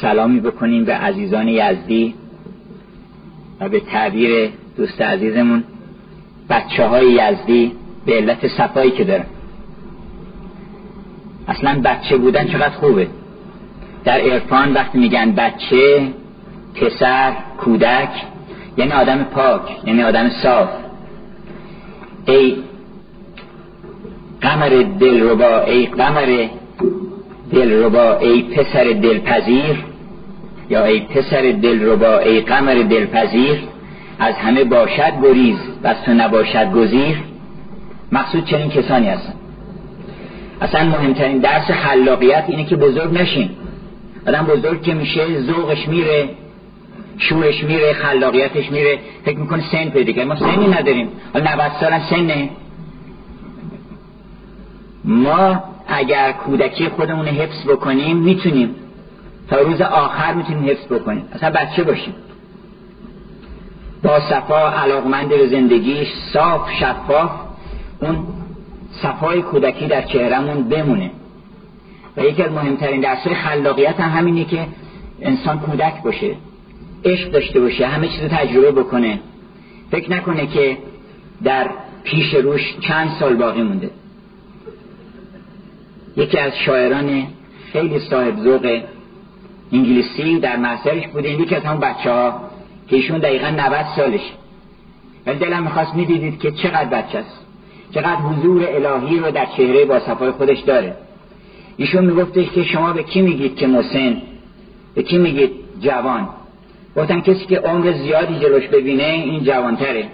سلامی بکنیم به عزیزان یزدی و به تعبیر دوست عزیزمون بچه های یزدی به علت صفایی که دارن. اصلا بچه بودن چقدر خوبه. در عرفان وقتی میگن بچه پسر کودک یعنی آدم پاک یعنی آدم صاف. ای قمر دلربا ای قمر دلربا ای پسر دلپذیر یا ای پسر دلربا ای قمر دلپذیر از همه باشد گریز و از تو نباشد گزیر. مقصود چنین کسانی هستن. اصلا مهمترین درس خلاقیت اینه که بزرگ نشین. آدم بزرگ که میشه ذوقش میره شورش میره خلاقیتش میره. فکر می‌کنه سن پیدا ما سنی نداریم. حالا 90 سالم سنه. ما اگر کودکی خودمون حفظ بکنیم می‌تونیم تا روز آخر می‌تونیم حفظ بکنیم. اصلا بچه باشیم. با صفا علاقمند به زندگیش صاف شفاف اون صفای کودکی در چهرمون بمونه. و یکی از مهمترین درسای خلاقیت هم همینه که انسان کودک باشه عشق داشته باشه همه چیز تجربه بکنه. فکر نکنه که در پیش روش چند سال باقی مونده. یکی از شاعران خیلی صاحب ذوق انگلیسی در محضرش بوده یکی از همون بچه ها که ایشون دقیقا 90 سالش. ولی دلم می‌خواست می‌دیدید که چقدر بچه است. چقدر حضور الهی رو در چهره با صفای خودش داره. ایشون میگفتش که شما به کی میگید که مسن به کی میگید جوان؟ گفتن کسی که عمر زیادی جلوش ببینه این جوانتره.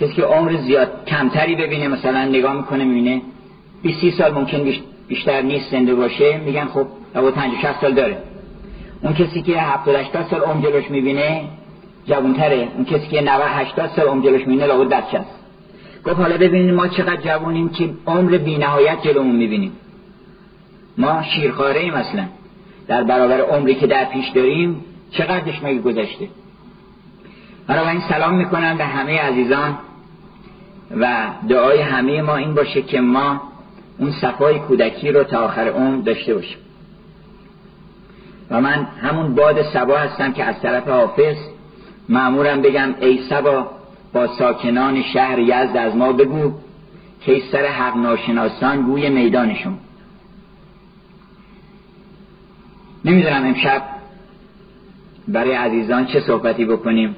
کسی که عمر زیاد کمتری ببینه مثلا نگاه می‌کنه می‌بینه 20 سال ممکن بیشتر نیست زنده باشه. میگن خب لابد 50 60 سال داره. اون کسی که 70 80 سال عمر جلوش می‌بینه جوانتره. اون کسی که 90 80 سال عمر جلوش می‌بینه لابد بچه است گفت حالا ببینید ما چقدر جوانیم که عمر بینهایت جلومون می‌بینیم. ما شیرخواره ایم اصلا. در برابر عمری که در پیش داریم چقدرش مگه گذشته. این سلام می‌کنم به همه عزیزان و دعای همه ما این باشه که ما اون صفای کودکی رو تا آخر عمر داشته باشیم. و من همون باد سبا هستم که از طرف حافظ معمورم بگم ای سبا با ساکنان شهر یزد از ما بگو که سر حق ناشناسان گوی میدانشون. نمی‌دونم امشب برای عزیزان چه صحبتی بکنیم.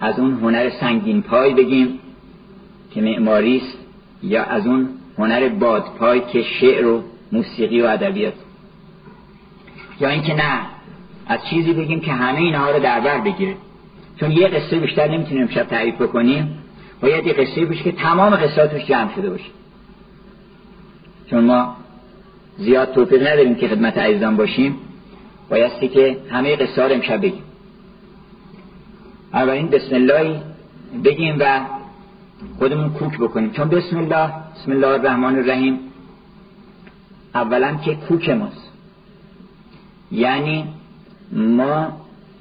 از اون هنر سنگین پای بگیم که معماری است یا از اون هنر بادپای که شعر و موسیقی و ادبیات. یا اینکه نه از چیزی بگیم که همه اینها رو در بر بگیره. چون یه قصه بیشتر نمی‌تونیم امشب تعریف بکنیم باید یه قصه باشه که تمام قصاتش جمع شده باشه. چون ما زیاد توفیق نداریم که خدمت عزیزان باشیم بایستی که همه قصه رو امشب بگیم. اولین بسم الله بگیم و خودمون کوک بکنیم. چون بسم الله بسم الله الرحمن الرحیم اولا که کوک ماست. یعنی ما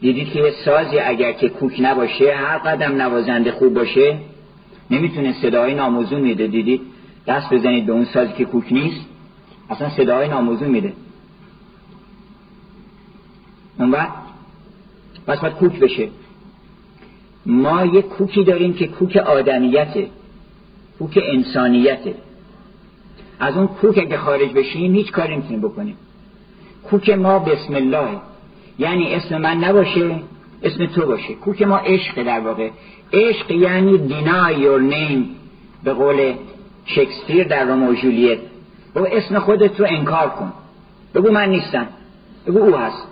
دیدید که سازی اگر که کوک نباشه هر قدم نوازنده خوب باشه نمی‌تونه صدای ناموزون میده. دیدید دست بزنید به اون سازی که کوک نیست اصلا صدای ناموزون میده. اون وقت پس باید کوک بشه. ما یک کوکی داریم که کوک آدمیته کوک انسانیته. از اون کوک اگه خارج بشیم هیچ کاری نمی‌تونیم بکنیم. کوک ما بسم الله. یعنی اسم من نباشه اسم تو باشه. کوک ما عشق در واقع. عشق یعنی deny your name. به قول شکسپیر در رومو جولیت. بگو اسم خودت رو انکار کن. بگو من نیستم. بگو او هست.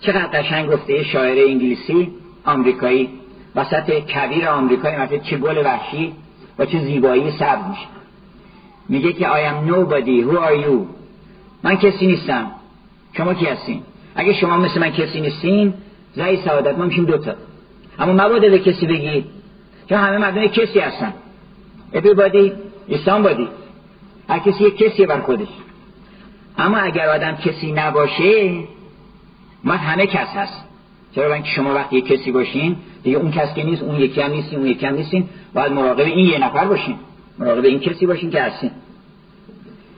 چقدر قشنگ گفته شاعر انگلیسی آمریکایی. وسط کبیر آمریکایی مثلا چه گل وحشی و چه زیبایی سبز میشه. میگه که I am nobody. Who are you? من کسی نیستم. شما کی هستین؟ اگه شما مثل من کسی نیستین زای سعادت ما میشیم دوتا. اما مبادا به کسی بگی چون همه مردم کسی هستن. everybody is somebody هر کسی یک کسی بر خودش. اما اگر آدم کسی نباشه ما همه کس هست. چرا اینکه شما وقتی یک کسی باشین دیگه اون کس که نیست اون یکی هم نیستین اون یکی هم نیستین باید مراقب این یه نفر باشین. مراقب این کسی باشین که هستین.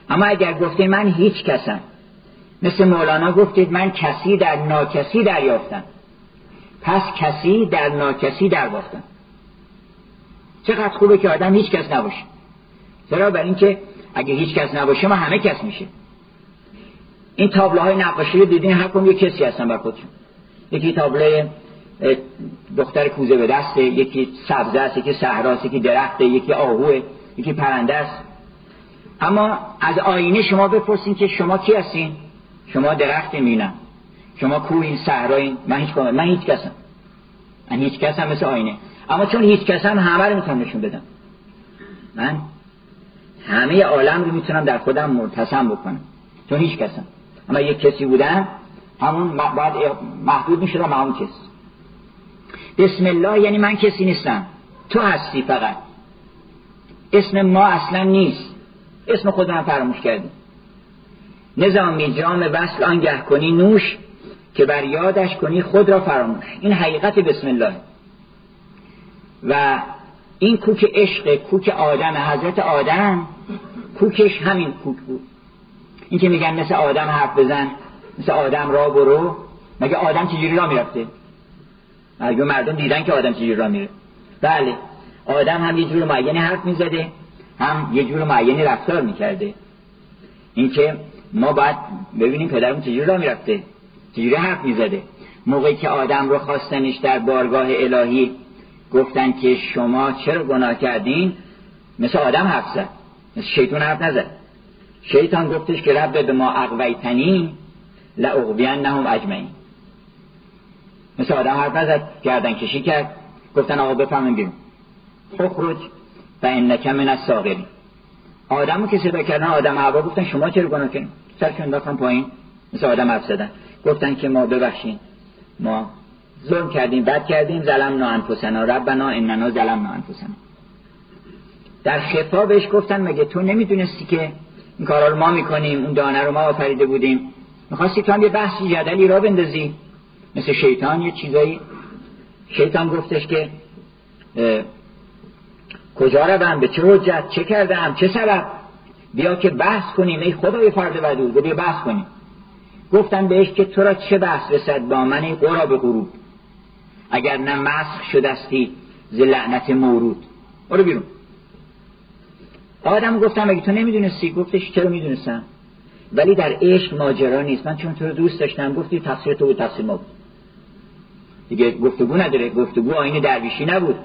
اما اگر گفته من هیچ کسم مثل مولانا گفتید من کسی در ناکسی دریافتم. پس کسی در ناکسی در باختم چقدر خوبه که آدم هیچ کس نباشه. چرا؟ بر اینکه اگه هیچ کس نباشه ما همه کس میشه این تابلوهای نقاشی رو دیدین؟ هر کم یک کسی هستن بر خودشون. یکی تابلوی دختر کوزه به دسته یکی سبزه است یکی صحراست یکی درخته یکی آهوه یکی پرنده است. اما از آینه شما بپرسین که شما کی هستین؟ شما درخت مینم شما کوهین صحرایین. من هیچ من هیچ کسم. من هیچ کسم مثل آینه. اما چون هیچ کسم همه رو می‌تونم نشون بدم. من همه عالم رو می‌تونم در خودم مرتسم بکنم. چون هیچ کسم. اما یک کسی بودم همون باید محدود می‌شدم همون کس بسم الله یعنی من کسی نیستم. تو هستی فقط. اسم ما اصلا نیست. اسم خودم فراموش کردیم. نظامی جام وصل آنگه کنی نوش که بر یادش کنی خود را فراموش. این حقیقت بسم الله. و این کوک عشق کوک آدم حضرت آدم کوکش همین کوک بود. این که میگن مثل آدم حرف بزن مثل آدم را برو. مگه آدم چجوری را می‌رفته؟ مگه مردم دیدن که آدم چجوری را میره. بله آدم هم یه جور معینی حرف می‌زده. هم یه جور معینی رفتار می‌کرده. اینکه ما باید ببینیم پدرمون چجوری را می‌رفته چجوری حرف می‌زده. موقعی که آدم رو خواستنش در بارگاه الهی گفتن که شما چرا گناه کردین مثل آدم حرف زد مثل شیطان حرف نزد. شیطان گفتش که رب به ما اقویتنی لعقبین نهم اجمعین. مثل آدم حرف نزد گردن کشی کرد. گفتن آقا بفهمین بیرون. اخرج و انک من الساغرین آدمو که صدا کردن آدم هوا گفتن شما چرا گناه کردین؟ سرشون انداختن پایین مثل آدم حرف گفتن که ما ببخشین. ما ظلم کردیم بد کردیم ظلمنا انفسنا. ربنا اننا ظلمنا انفسنا. در خفا بهش گفتن مگه تو نمی‌دونستی که این کارا رو ما می‌کنیم اون دانه رو ما آفریده بودیم؟ می‌خواستی تو هم یه بحثی جدلی را بندازی. مثل شیطان یه چیزایی. شیطان گفتش که کجا روم؟ به چه حجت؟ چه کردم؟ چه سبب؟ بیا که بحث کنیم. ای خدای فرد ودود بیا بحث کنیم. گفتن بهش که تو را چه بحث رسد با من؟ ای قراب غروب. اگر نه مسخ شدستی ز لعنت مورود. برو بیرون. آدم گفتم اگه تو نمی‌دونستی؟ گفتش چرا می‌دونستم؟ ولی در عشق ماجرا نیست. من چون تو رو دوست داشتم گفتی تقصیر تو بود تقصیر ما بود. دیگه گفتگو نداره. گفتگو آین درویشی نبود.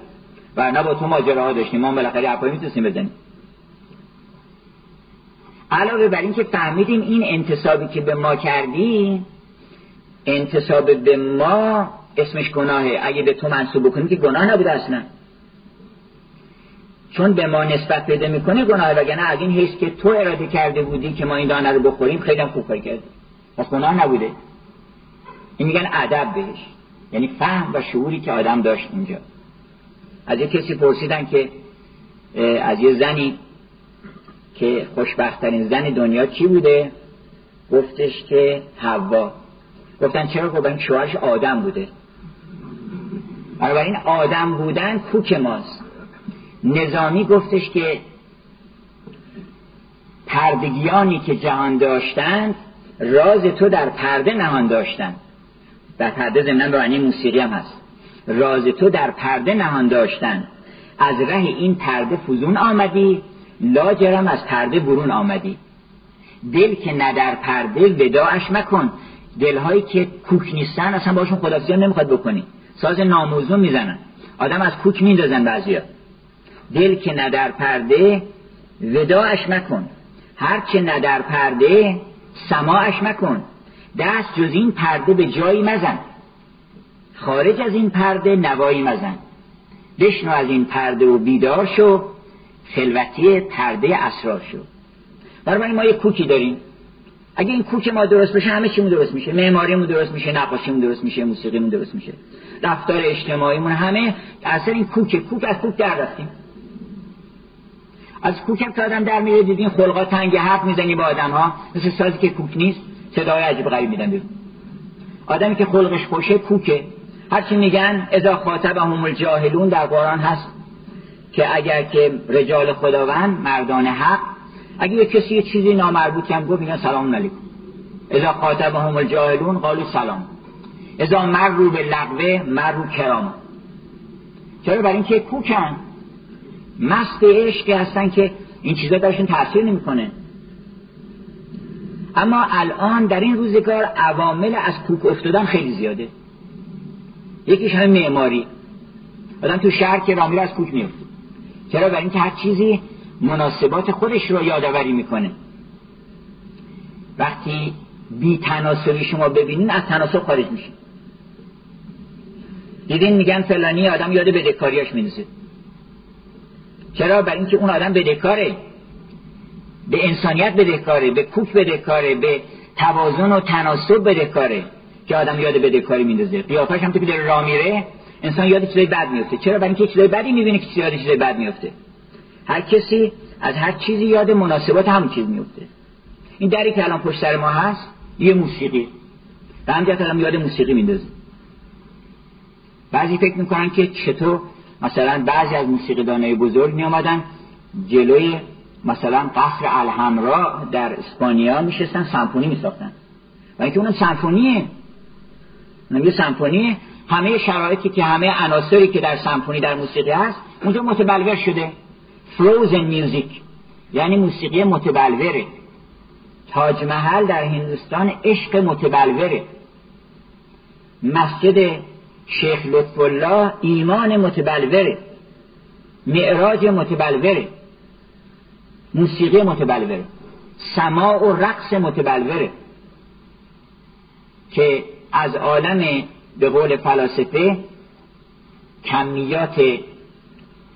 و نه با تو ماجراها داشتیم. ما بالاخره حرفایی می‌تونستیم بزنیم. علاوه بر اینکه فهمیدیم این انتصابی که به ما کردی انتصاب به ما اسمش گناهه. اگه به تو منصوب بکنیم که گناه نبوده اصلا. چون به ما نسبت بده می‌کنه گناه وگرنه از این حیث که تو اراده کرده بودی که ما این دانه رو بخوریم خیلی هم خوب کار کردی. پس گناه نبوده. این میگن ادب بهش. یعنی فهم و شعوری که آدم داشت اینجا. از یه کسی پرسیدن که از یه زنی که خوشبختترین زن دنیا کی بوده؟ گفتش که حوا. گفتن چرا؟ گفتن شوهرش آدم بوده. بنابراین آدم بودن کوک ماست. نظامی گفتش که پردگیانی که جهان داشتند راز تو در پرده نهان داشتند در پرده ضمنا به معنی موسیقی هم هست. راز تو در پرده نهان داشتن. از ره این پرده فزون آمدی لاجرم از پرده برون آمدی. دل که نه در پرده وداعش مکن. دلهایی که کوک نیستن اصلا باشون خدافزی نمی‌خواد بکنی. ساز ناموزون می‌زنن. آدم از کوک میندازن بعضیا. دل که نه در پرده وداعش مکن. هرچه نه در پرده سماعش مکن. دست جز این پرده به جایی مزن. خارج از این پرده نوایی مزن. بشنو از این پرده و بیدار شو. خلوتی پرده اسرار شو. برای ما یه کوکی داریم. اگه این کوک ما درست بشه همه چیمون درست میشه. معماریمون درست میشه نقاشیمون درست میشه موسیقیمون درست میشه. رفتار اجتماعیمون همه اثر این کوک کوک از کوک در رفتیم. از کوک که آدم در میره دیدین خلقا تنگ حرف می‌زنی با آدم ها مثل سازی که کوک نیست. صدای عجیب غریب میدن بیرون. آدمی که خلقش خوشه کوکه. هرچی میگن اذا خاطب هم الجاهلون در قرآن هست که اگر که رجال خداوند مردان حق اگه یه کسی یه چیزی نامربوطی هم گفت میگن سلام علیکم. اذا خاطبهم الجاهلون قالوا سلام. اذا مرو به لغوه مرو کرام چرا؟ برای اینکه کوکن. مست عشق هستن که این چیزا درشون تاثیر نمی‌کنه. اما الان در این روزگار عوامل از کوک افتادن خیلی زیاده. یکیش همه معماری. آدم تو شهر که رامیره از کوک میفته چرا؟ برای اینکه هر چیزی مناسبات خودش رو یادآوری می‌کنه. وقتی بی تناسبی شما ببینین از تناسب خارج میشه. دیدین میگن فلانی آدم یاد بدهکاریاش میندازه چرا؟ برای اینکه اون آدم بدهکاره. به انسانیت بدهکاره به کوک بدهکاره به توازن و تناسب بدهکاره. که آدم یاد بدهکاری میندازه. قیافش هم که داره راه میره انسان یاد چیزای بد میفته. چرا؟ برای اینکه چیزای بدی می‌بینه که یاد چیزای بد میفته. هر کسی از هر چیزی یاد مناسبات همون چیز میفته این دری که الان پشت سر ما هست یه موسیقی. و همجرد الان یاد موسیقی میندازه. بعضی فکر می‌کنن که چطور مثلا بعضی از موسیقیدانای بزرگ میامدن جلوی مثلا قصر الحمرا در اسپانیا میشستن سمفونی میساختن. و اینکه اون سمفونیه یه سمفونیه همه شرایطی که همه عناصری که در سمفونی در موسیقی هست اونجا متبلور شده. فروزن میوزیک یعنی موسیقی متبلوره. تاج محل در هندوستان عشق متبلوره. مسجد شیخ لطف الله ایمان متبلوره. معراج متبلوره. موسیقی متبلوره. سماع و رقص متبلوره. که از عالم به قول فلاسفه کمیات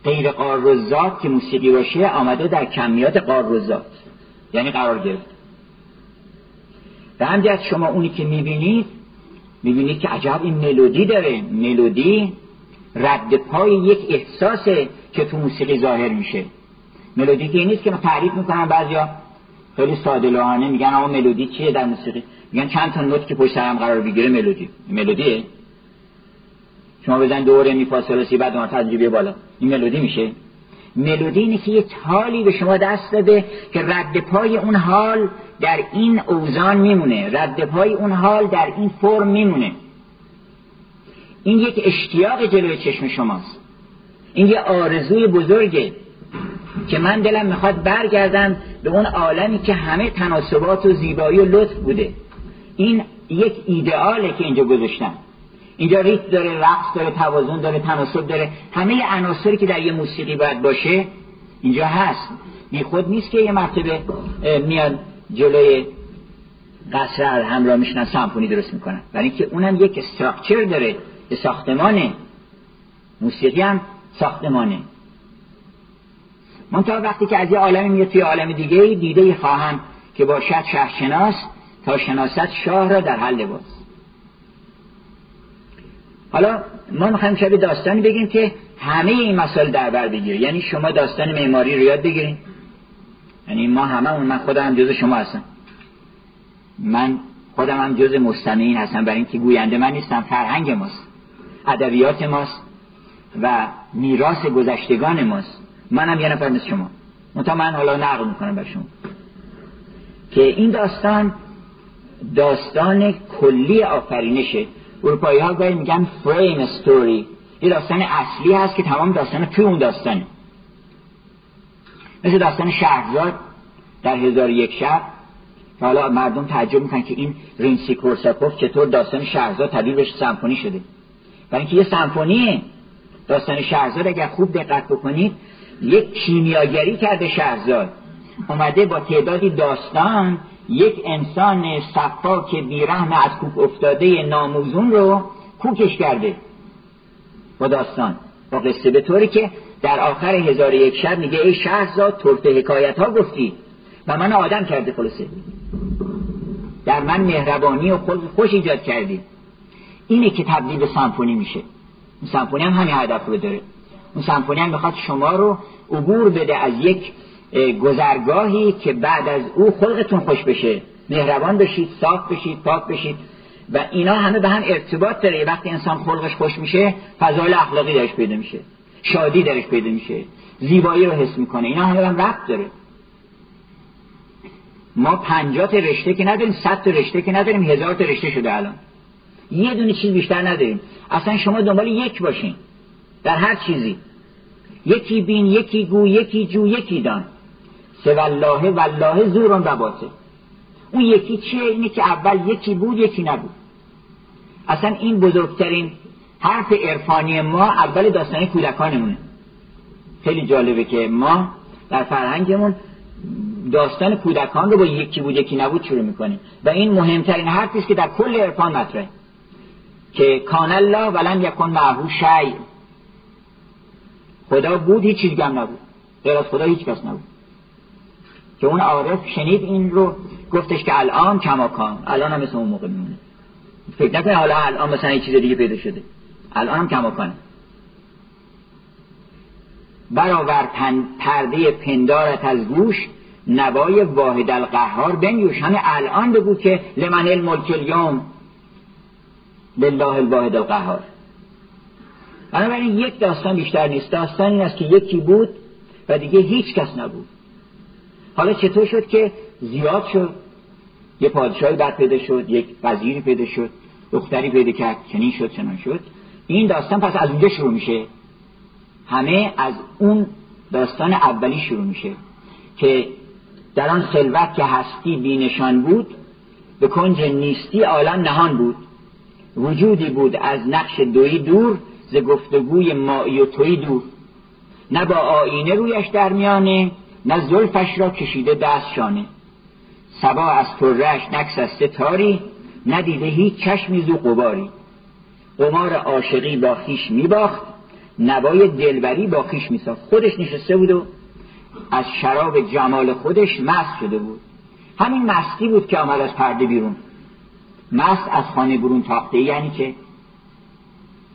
غیر قارزات که موسیقی باشه آمده در کمیات قارزات یعنی قرار گرفت. به همجهت شما اونی که می‌بینید می‌بینید که عجب این ملودی داره. ملودی رد پای یک احساسه که تو موسیقی ظاهر میشه. ملودی که نیست که من تعریف می‌کنم بعضیا خیلی ساده لوحانه میگن اما ملودی چیه در موسیقی؟ میگن چند تا نوت که پشت سرم قرار بگیره ملودی. ملودیه؟ شما بزن دوره می فاصله بعد اون از بالا. این ملودی میشه؟ ملودی اینه که یه حالی به شما دست داده که رد پای اون حال در این اوزان میمونه. رد پای اون حال در این فرم میمونه. این یک اشتیاق جلوی چشم شماست. این یه آرزوی بزرگه که من دلم می‌خواد برگردم به اون عالمی که همه تناسبات و زیبایی و لطف بوده. این یک ایدئاله که اینجا گذاشتم اینجا ریت داره رقص داره توازن داره تناسب داره. همه عناصری که در یه موسیقی باید باشه اینجا هست. بی خود نیست که یه مرتبه میاد جلوی قصر همراه میشنن سمفونی درست می‌کنن. برای اینکه اونم یک استراکچر داره یه ساختمانه. موسیقی هم ساختمانه. منتها وقتی که از یه عالمی میاد توی عالم دیگه دیده خواهم که باشد شهرشناس شناست شاه را در حل لباس. حالا ما می‌خوایم شبیه داستانی بگیم که همه این مسائل در بر بگیره. یعنی شما داستان معماری رو یاد بگیرین. یعنی ما همه من خودم جز شما هستم. من خودم هم جز مستمعین هستم. برای اینکه گوینده من نیستم فرهنگ ماست. ادبیات ماست. و میراث گذشتگان ماست. منم یه نفر مثل شما. منتها من حالا نقل می‌کنم بر شما. که این داستان داستان کلی آفرینشه اروپایی ها گاهی میگن فریم استوری. یه داستان اصلی هست که تمام داستان توی اون داستانه. مثل داستان شهرزاد در هزار یک شب که حالا مردم تعجب می‌کنن که این رینسی کورساکوف چطور داستان شهرزاد تبدیل بهش سمفونی شده. برای اینکه یه سمفونیه داستان شهرزاد اگر خوب دقت بکنید یک کیمیاگری کرده شهرزاد. اومده با تعدادی داستان یک انسان صفاک بیرحم از کوک افتاده ناموزون رو کوکش کرده با داستان. با قصه به طوری که در آخر هزار یک شب میگه ای شهرزاد طرف حکایت ها گفتی. و من آدم کرده خلاصه. در من مهربانی و خود خوش ایجاد کردی. اینه که تبدیل به سمفونی میشه. اون سمفونی هم همین هدف رو داره. اون سمفونی هم می‌خواد شما رو عبور بده از یک گذرگاهی که بعد از او خلقتون خوش بشه. مهربان بشید صاف بشید پاک بشید. و اینا همه به هم ارتباط داره. وقتی انسان خلقش خوش میشه فضایل اخلاقی درش پیدا میشه. شادی درش پیدا میشه. زیبایی رو حس می‌کنه. اینا همه هم ربط داره. ما پنجاه رشته که نداریم صد رشته که نداریم هزار رشته شده الان. یه دونه چیز بیشتر نداریم. اصلا شما دنبال یک باشین. در هر چیزی. یکی بین یکی گو یکی جو یکی دان. سه والله والله زورون و باطل اون یکی چیه اینه که اول یکی بود یکی نبود. اصلا این بزرگترین حرف عرفانی ما اول داستانی کودکانمونه. خیلی جالبه که ما در فرهنگمون داستان کودکان رو با یکی بود یکی نبود شروع می‌کنیم. و این مهمترین حرفی است که در کل عرفان مطرحه. که کان الله ولن یکن معهو شیء. خدا بود هیچ چیز هم نبود. غیر از خدا هیچ کس نبود. که اون عارف شنید این رو گفتش که الان کماکان الان هم مثل اون موقع میمونه. فکر نکنه حالا الان مثلا یه چیز دیگه پیدا شده. الان هم کماکانه. برآور پرده پندارت از گوش نوای واحد القهار بنیوش همه الان بگو که لمن الملک اليوم لله الواحد القهار. بنابراین یک داستان بیشتر نیست. داستان این است که یکی بود و دیگه هیچ کس نبود. حالا چطور شد که زیاد شد؟ یه پادشاهی بعد پیدا شد یک وزیری پیدا شد دختری پیدا کرد چنین شد چنان شد. این داستان پس از اونجا شروع میشه. همه از اون داستان اولی شروع میشه که در آن خلوت که هستی بینشان بود به کنج نیستی عالم نهان بود. وجودی بود از نقش دوی دور ز گفتگوی مایی و توی دور. نه با آینه رویش در میانه نه زلفش را کشیده دست شانه. سبا از ترش نکس از ستاری ندیده هیچ چشمی زو قباری قمار عاشقی با خیش میباخت نوای دلبری با خیش میساخت. خودش نشسته بود و از شراب جمال خودش مست شده بود. همین مستی بود که آمد از پرده بیرون. مست از خانه برون تاخته یعنی که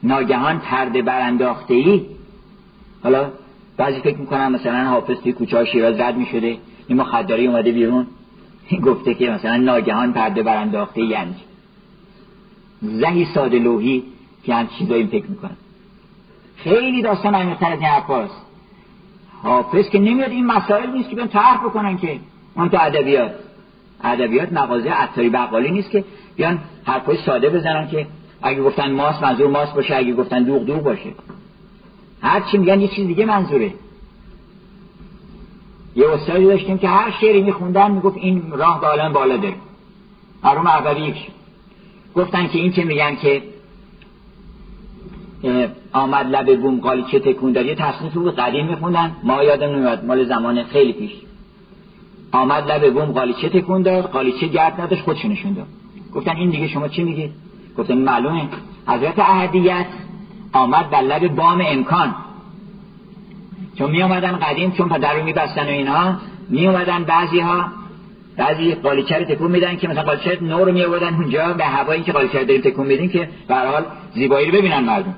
ناگهان پرده برانداخته ای حالا بعضی فکر می‌کنن مثلا حافظ توی کوچه ها شیراز رد می‌شده. این مخدری اومده بیرون. گفته که مثلا ناگهان پرده برانداخته یعنی. زهی ساده لوحی که هم چیزایی فکر می‌کنن. خیلی داستان عمیق‌تر از این حرفاست حافظ که نمیاد این مسائل نیست که بیان طرح بکنن که اون تو ادبیات. ادبیات مغازه عطاری بقالی نیست که بیان حرفای ساده بزنن که اگه گفتن ماست منظور ماست باشه اگه گفتن دوغ دوغ باشه. هر چی میگن یه چیز دیگه منظوره. یه استادی داشتیم که هر شعری میخوندن می‌گفت این راه به عالم بالا داره معروم اولیش گفتن که این که میگن که آمد لب بوم قالیچه تکون داد یه تصنیف بود قدیم میخوندن. ما یادم نمیاد مال زمان خیلی پیش. آمد لب بوم قالیچه تکون داد؟ قالیچه گرد نداشت؟ خودش نشون داد. گفتن این دیگه شما چی میگید گفتن معلومه. حضرت احدیت آمد در لب بام امکان. چون می آمدن قدیم چون پدر رو میبستن و اینها می اومدن بعضی ها بعضی قالیچه رو تکون میدن که مثلا قالیچه نور می آوردن اونجا به هوایی که قالیچه رو تکون میدین که به حال زیبایی رو ببینن مردم.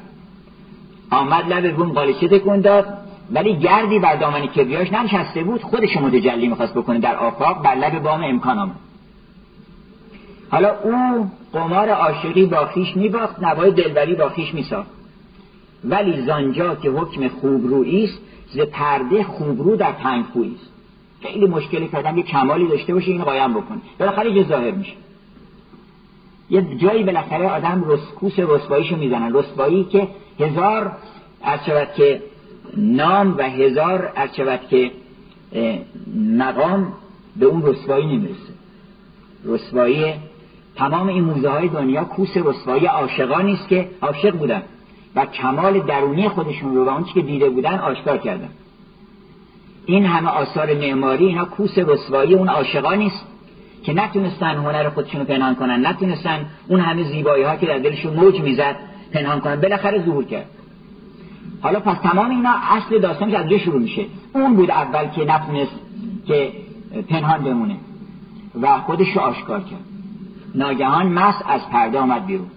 آمد لب بوم قالیچه تکون داد ولی گردی بر دامن کبریاش ننشسته بود خودش متجلی می‌خواست بکنه در آفاق بر لب بام امکان آمد. حالا او قمار عاشقی با خیش میباخت نوای دلبری با خیش میساخت. ولی زانجا که حکم خوبرویی است ز پرده خوبرو در تنگ است. خیلی مشکلی کردن یه کمالی داشته باشه اینو قایم بکنه. بالاخره یه ظاهر میشه. یه جایی بالاخره آدم رسکوس رسواییشو می‌زنن رسوایی که هزار از شود که نام و هزار از شود که مقام به اون رسوایی نمی‌رسه. رسوایی تمام این موزه های دنیا کوس رسوایی عاشقانی است که عاشق بودن. و کمال درونی خودشون رو و اون که دیده بودن آشکار کردن. این همه آثار معماری اینا کوس رسوایی اون عاشقانی است که نتونستن هنر خودشون رو پنهان کنن نتونستن اون همه زیبایی ها که در دلشون موج می‌زد پنهان کنن بالاخره ظهور کرد. حالا پس تمام اینا اصل داستانش از جا شروع میشه. اون بود اول که نتونست که پنهان بمونه و خودش رو آشکار کرد. ناگهان مس از پرده آمد بیرون.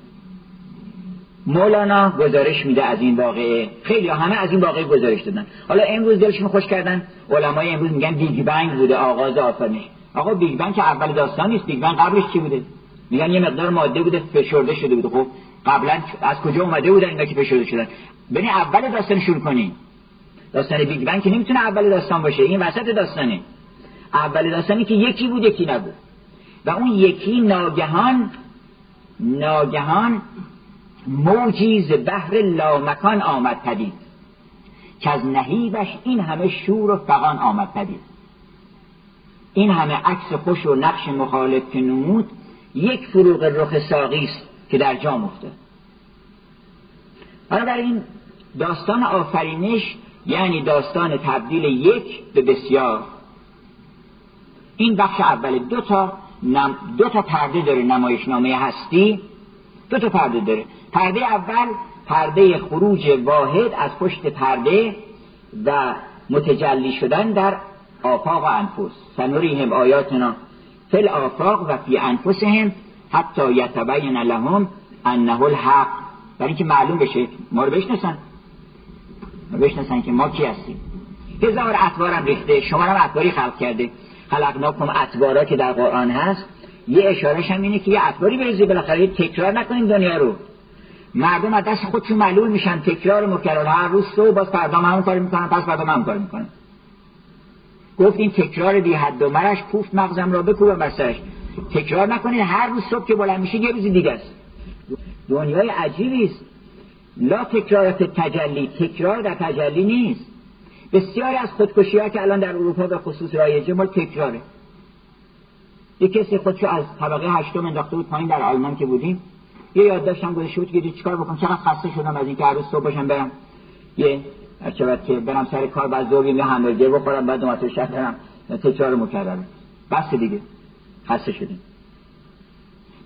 مولانا گزارش میده از این واقعه. خیلی همه از این واقعه گزارش دادن. حالا امروز دلشون خوش کردن. علمای امروز میگن Big Bang بوده آغاز آفرینش. آقا Big Bang که اول داستان نیست. Big Bang قبلش چی بوده؟ میگن یه مقدار ماده بوده فشرده شده بوده. خب قبلا از کجا اومده بودن اینا که فشرده شدن؟ ببین اول داستان شروع کنین داستان Big Bang که نمی‌تونه اول داستان باشه. این وسط داستانه. اول داستانی که یکی بود یکی نبود. و اون یکی ناگهان ناگهان موجی ز بحر لامکان آمد پدید که از نهیبش این همه شور و فقان آمد پدید. این همه عکس خوش و نقش مخالف که نمود یک فروغ رخ ساقی است که در جام افتاد. این داستان آفرینش یعنی داستان تبدیل یک به بسیار. این بخش اول دو تا نم دو تا پرده داره نمایشنامه هستی. دو تا پرده داره. پرده اول پرده خروج واحد از پشت پرده و متجلی شدن در آفاق و انفس. سنوریهم آیاتنا فل آفاق و فی انفسهم حتی یتبین لهم انه الحق. برای اینکه معلوم بشه ما رو بشنسن ما بشنسن که ما کی هستیم. هزار اطوارم ریخته. شما هم اطواری خلق کرده. خلقناکم اطوارا که در قرآن هست. یه اشارهش هم اینه که یه اطواری بریزی بالاخره تکرار نکنیم دنیا رو. مردم از دست خودشون معلول میشن. تکرار مکرر هر روز تو باز فردا همون کاری می‌کنن پس فردا همون کاری می‌کنن. گفت این تکرار بی حد و مرش پوفت مغزم را بکوبم بسرش تکرار نکنید هر روز صبح که بلند میشه یه روزی دیگه است. دنیای عجیبی است. لا تکرارات تجلی. تکرار در تجلی نیست. بسیاری از خودکشی ها که الان در اروپا به خصوص رایجه مال تکراره. یه کسی خودشو از طبقه هشتم انداخته بود پایین در آلمان که بودیم یه یادداشتم گذاشته بود که چیکار بکنم؟ چقدر خسته شدم از اینکه هر روز صبح باشم برم یه چقدر که برم سر کار بعد ظهر یه همبرگر بخورم بعد دومت شهر برم. تکرار مکرره بس دیگه. خسته شدیم.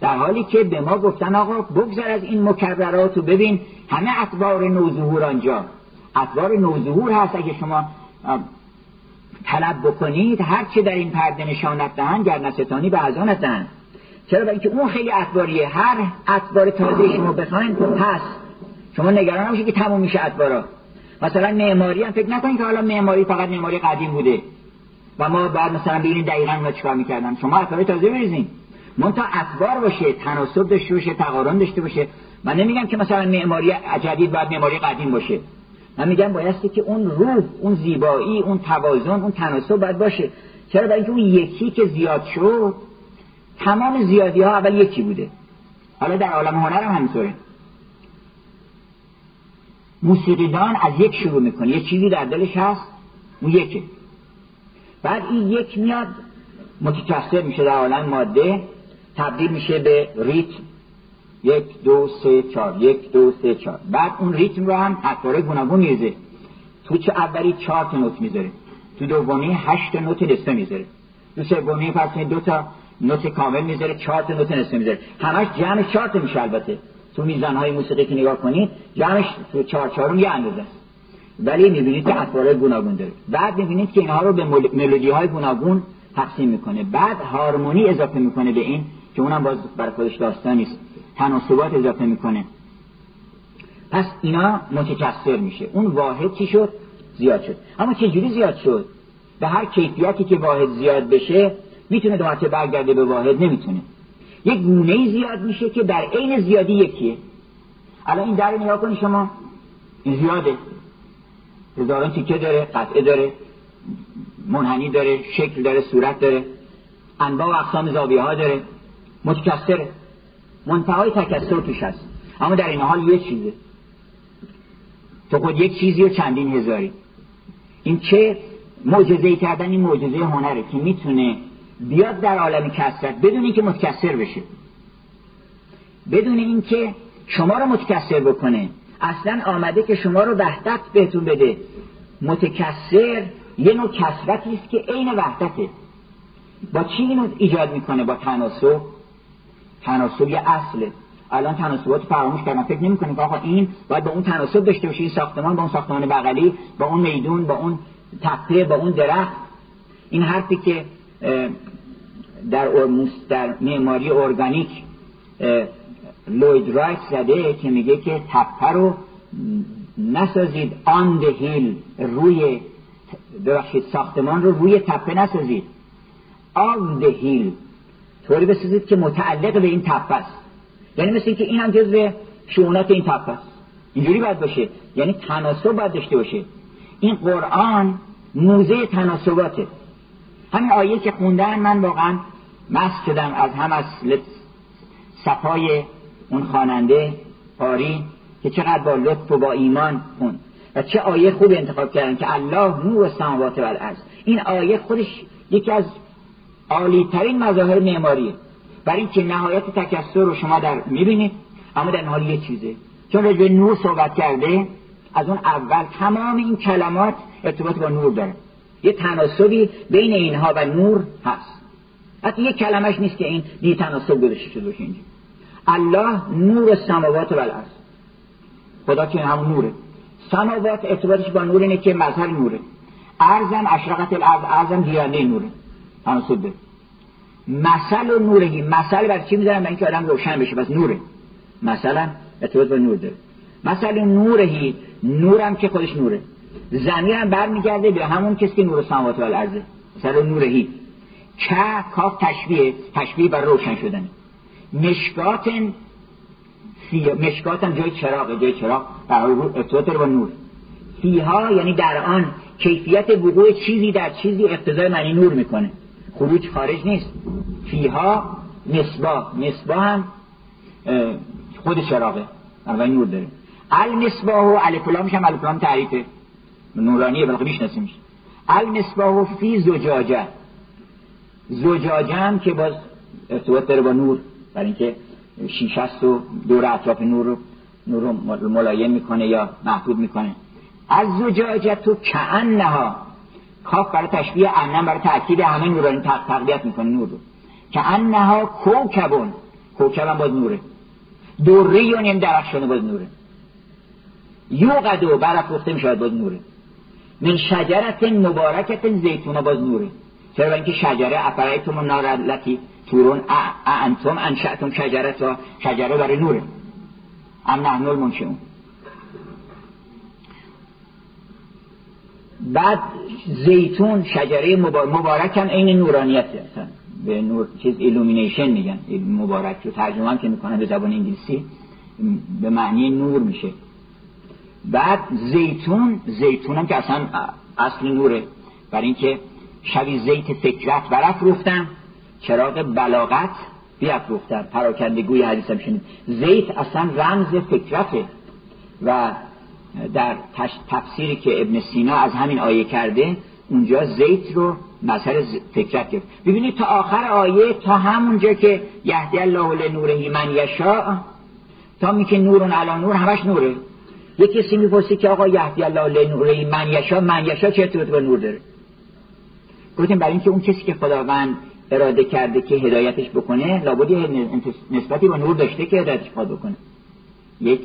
در حالی که به ما گفتن آقا بگذر از این مکررات ببین همه اطوار نوظهور آنجا. اطوار نوظهور هست اگه شما طلب بکنید هر چه در این پرده نشانت دهند گر نستانی به دهند چرا؟ برای اینکه اون خیلی اطواریه. هر اطوار تازه شما بخواین هست شما نگران نباشید که تموم میشه اطوارا. مثلا معماری هم فکر نکنید که حالا معماری فقط معماری قدیم بوده. و ما بعد مثلا ببینید دقیقا ما چیکار می‌کردن. شما اطوار تازه بریزین. تا اطوار باشه تناسب داشته باشه تقارن داشته باشه. من نمیگم که مثلا معماری جدید باید معماری قدیم باشه. من میگم بایستی که اون روح اون زیبایی اون توازن اون تناسب باید باشه. چرا؟ برای اینکه اون یکی که زیاد شد تمام زیادی ها اول یکی بوده. حالا در عالم هنر هم همینطوره. موسیقیدان از یک شروع می‌کنه. یه چیزی در دلش هست اون یکه. بعد این یک میاد متکثر میشه در عالم ماده تبدیل میشه به ریتم. یک دو سه چهار. یک دو سه چهار. بعد اون ریتم رو هم اطواره گوناگون میزه تو چه اولی چهار تا نوت می‌ذاره. تو دومی هشت نوت نصفه می‌ذاره. تو سومی پس دو تا نوت کامل می‌ذاره چهار تا نوت نصفه می‌ذاره. همش جمع چهار تا میشه البته. تو میزان های موسیقی که نگاه کنید جمعش تو چهار چهارم یه اندازه. است ولی می‌بینید که اطوار گوناگون داره. بعد می‌بینید که اینها رو به ملودی های گوناگون تقسیم می‌کنه. بعد هارمونی اضافه می‌کنه به این که اونم باز برای خودش داستان تناسبات اضافه می‌کنه. پس اینا متکثر میشه. اون واحد چی شد؟ زیاد شد. اما چه جوری زیاد شد؟ به هر کیفیتی که واحد زیاد بشه می‌تونه دو مرتبه برگرده به واحد؟ نمی‌تونه. یک گونه زیاد میشه که در عین زیادی یکیه. الان این در نگاه کنی شما. این زیاده. هزاران تیکه داره قطعه داره منحنی داره شکل داره صورت داره. انواع و اقسام زاویه ها داره. متکثره. منتهای تکثر توش هست. اما در این حال یه چیزه. تو خود یک چیزی و چندین هزاری. این چه معجزه کردن این معجزه هنره که می‌تونه بیاد در عالم کسرت بدون اینکه متکثر بشه. بدون اینکه شما رو متکثر بکنه. اصلا آمده که شما رو وحدت بهتون بده. متکثر یه نوع کسرتی است که عین وحدته. با چی اینو ایجاد می‌کنه؟ با تناسب؟ تناسب یه اصله. الان تناسبات فراموش کردن. فکر نمی که آقا این باید با اون تناسب داشته باشه این ساختمان با اون ساختمان بغلی با اون میدون با اون تپه با اون درخت. این حرفی که در در معماری ارگانیک لوید رایت زده که میگه که تپه رو نسازید آن هیل روی ببخشید ساختمان رو روی تپه نسازید. آن هیل طوری بسازید که متعلق به این تپه است. یعنی مثل اینکه این هم جزء شعونات این تپه است. اینجوری باید باشه. یعنی تناسب باید داشته باشه. این قرآن موزه تناسباته. همین آیه که خوندن من واقعا مست شدم از هم از صفای اون خواننده پاری که چقدر با لطف و با ایمان خوند. و چه آیه خوب انتخاب کردن که الله نور السماوات و الارض این آیه خودش یکی از عالی ترین مظاهر معماریه برای اینکه نهایت تکسر رو شما در می‌بینید اما در حال یه چیزه. چون راجع نور صحبت کرده از اون اول تمام این کلمات ارتباط با نور داره. یه تناسبی بین اینها و نور هست. حتی یه کلمش نیست که این بی تناسب گذاشته شده باشه اینجا. الله نور سماوات و الارض خدا که همون نوره. سماوات ارتباطش با نور اینه که مظهر نوره. ارزم اشرقت الارض ارزم دیانه نوره. تناسب داره مثل و نورهی مثل بر چی می‌ذارم؟ اینکه آدم روشن بشه. بس نوره. مثلا ارتباط با نور داره. مثل نورهی نورم که خودش نوره. زمین هم برمیگرده به همون کسی که نور سماوات و الارضه. مثلا نورهی. که کاف تشبیه؟ تشبیه بر روشن شدن مشکات مشکات هم جای چراغ جای چراغ. در ارتباط با نور. فیها یعنی در آن کیفیت وقوع چیزی در چیزی اقتضای معنی نور می‌کنه. خروج خارج نیست. فیها مصباح. مصباح هم خود چراغه. بنابراین نور داره. المصباح و الفلامش هم الفلام تعریفه. نورانیه بلکه میشناسیمش. المصباح فی زجاجه. زجاجه هم که باز ارتباط داره با نور. برای اینکه شیشه و دور اطراف نور رو نور رو ملایم می‌کنه یا محدود می‌کنه. از زجاجه تو کعنها کاف برای تشبیه انم برای تاکید همه نورانی تقویت می‌کنه نور رو. کعنها کوکبون کوکب هم باز نوره. دوری و نیم درخشانه باز نوره. یوقد برافروخته میشه باز نوره. من شجرة مبارکة زیتونة باز نوره. چرا؟ اینکه شجره افرایتم النار التي تورون انتم انشأتم شجرتها و شجره برای نوره. ام نحن المنشئون بعد زیتون شجره مبارک هم عین نورانیت هستن به نور چیز illumination میگن. مبارک رو ترجمه هم که می‌کنن به زبان انگلیسی. به معنی نور میشه. بعد زیتون زیتون هم که اصلا اصل نوره. برای اینکه شبی زیت فکرت برافروختم چراغ بلاغت بیافروختم پراکندگوی حدیث هم شنید. زیت اصلا رمز فکرته. و در تفسیری که ابن سینا از همین آیه کرده اونجا زیت رو مظهر فکرت گرفت. ببینید تا آخر آیه تا همونجا که یهدی الله لنوره من یشاء تا می که نورون علا نور همش نوره. یکی کسی می‌پرسه که آقا یهدی الله لنوره من یشاء من یشاء چه ارتباط با نور داره؟ گفتیم برای اینکه اون کسی که خداوند اراده کرده که هدایتش بکنه لابد نسبتی با نور داشته که هدایتش بکنه. یک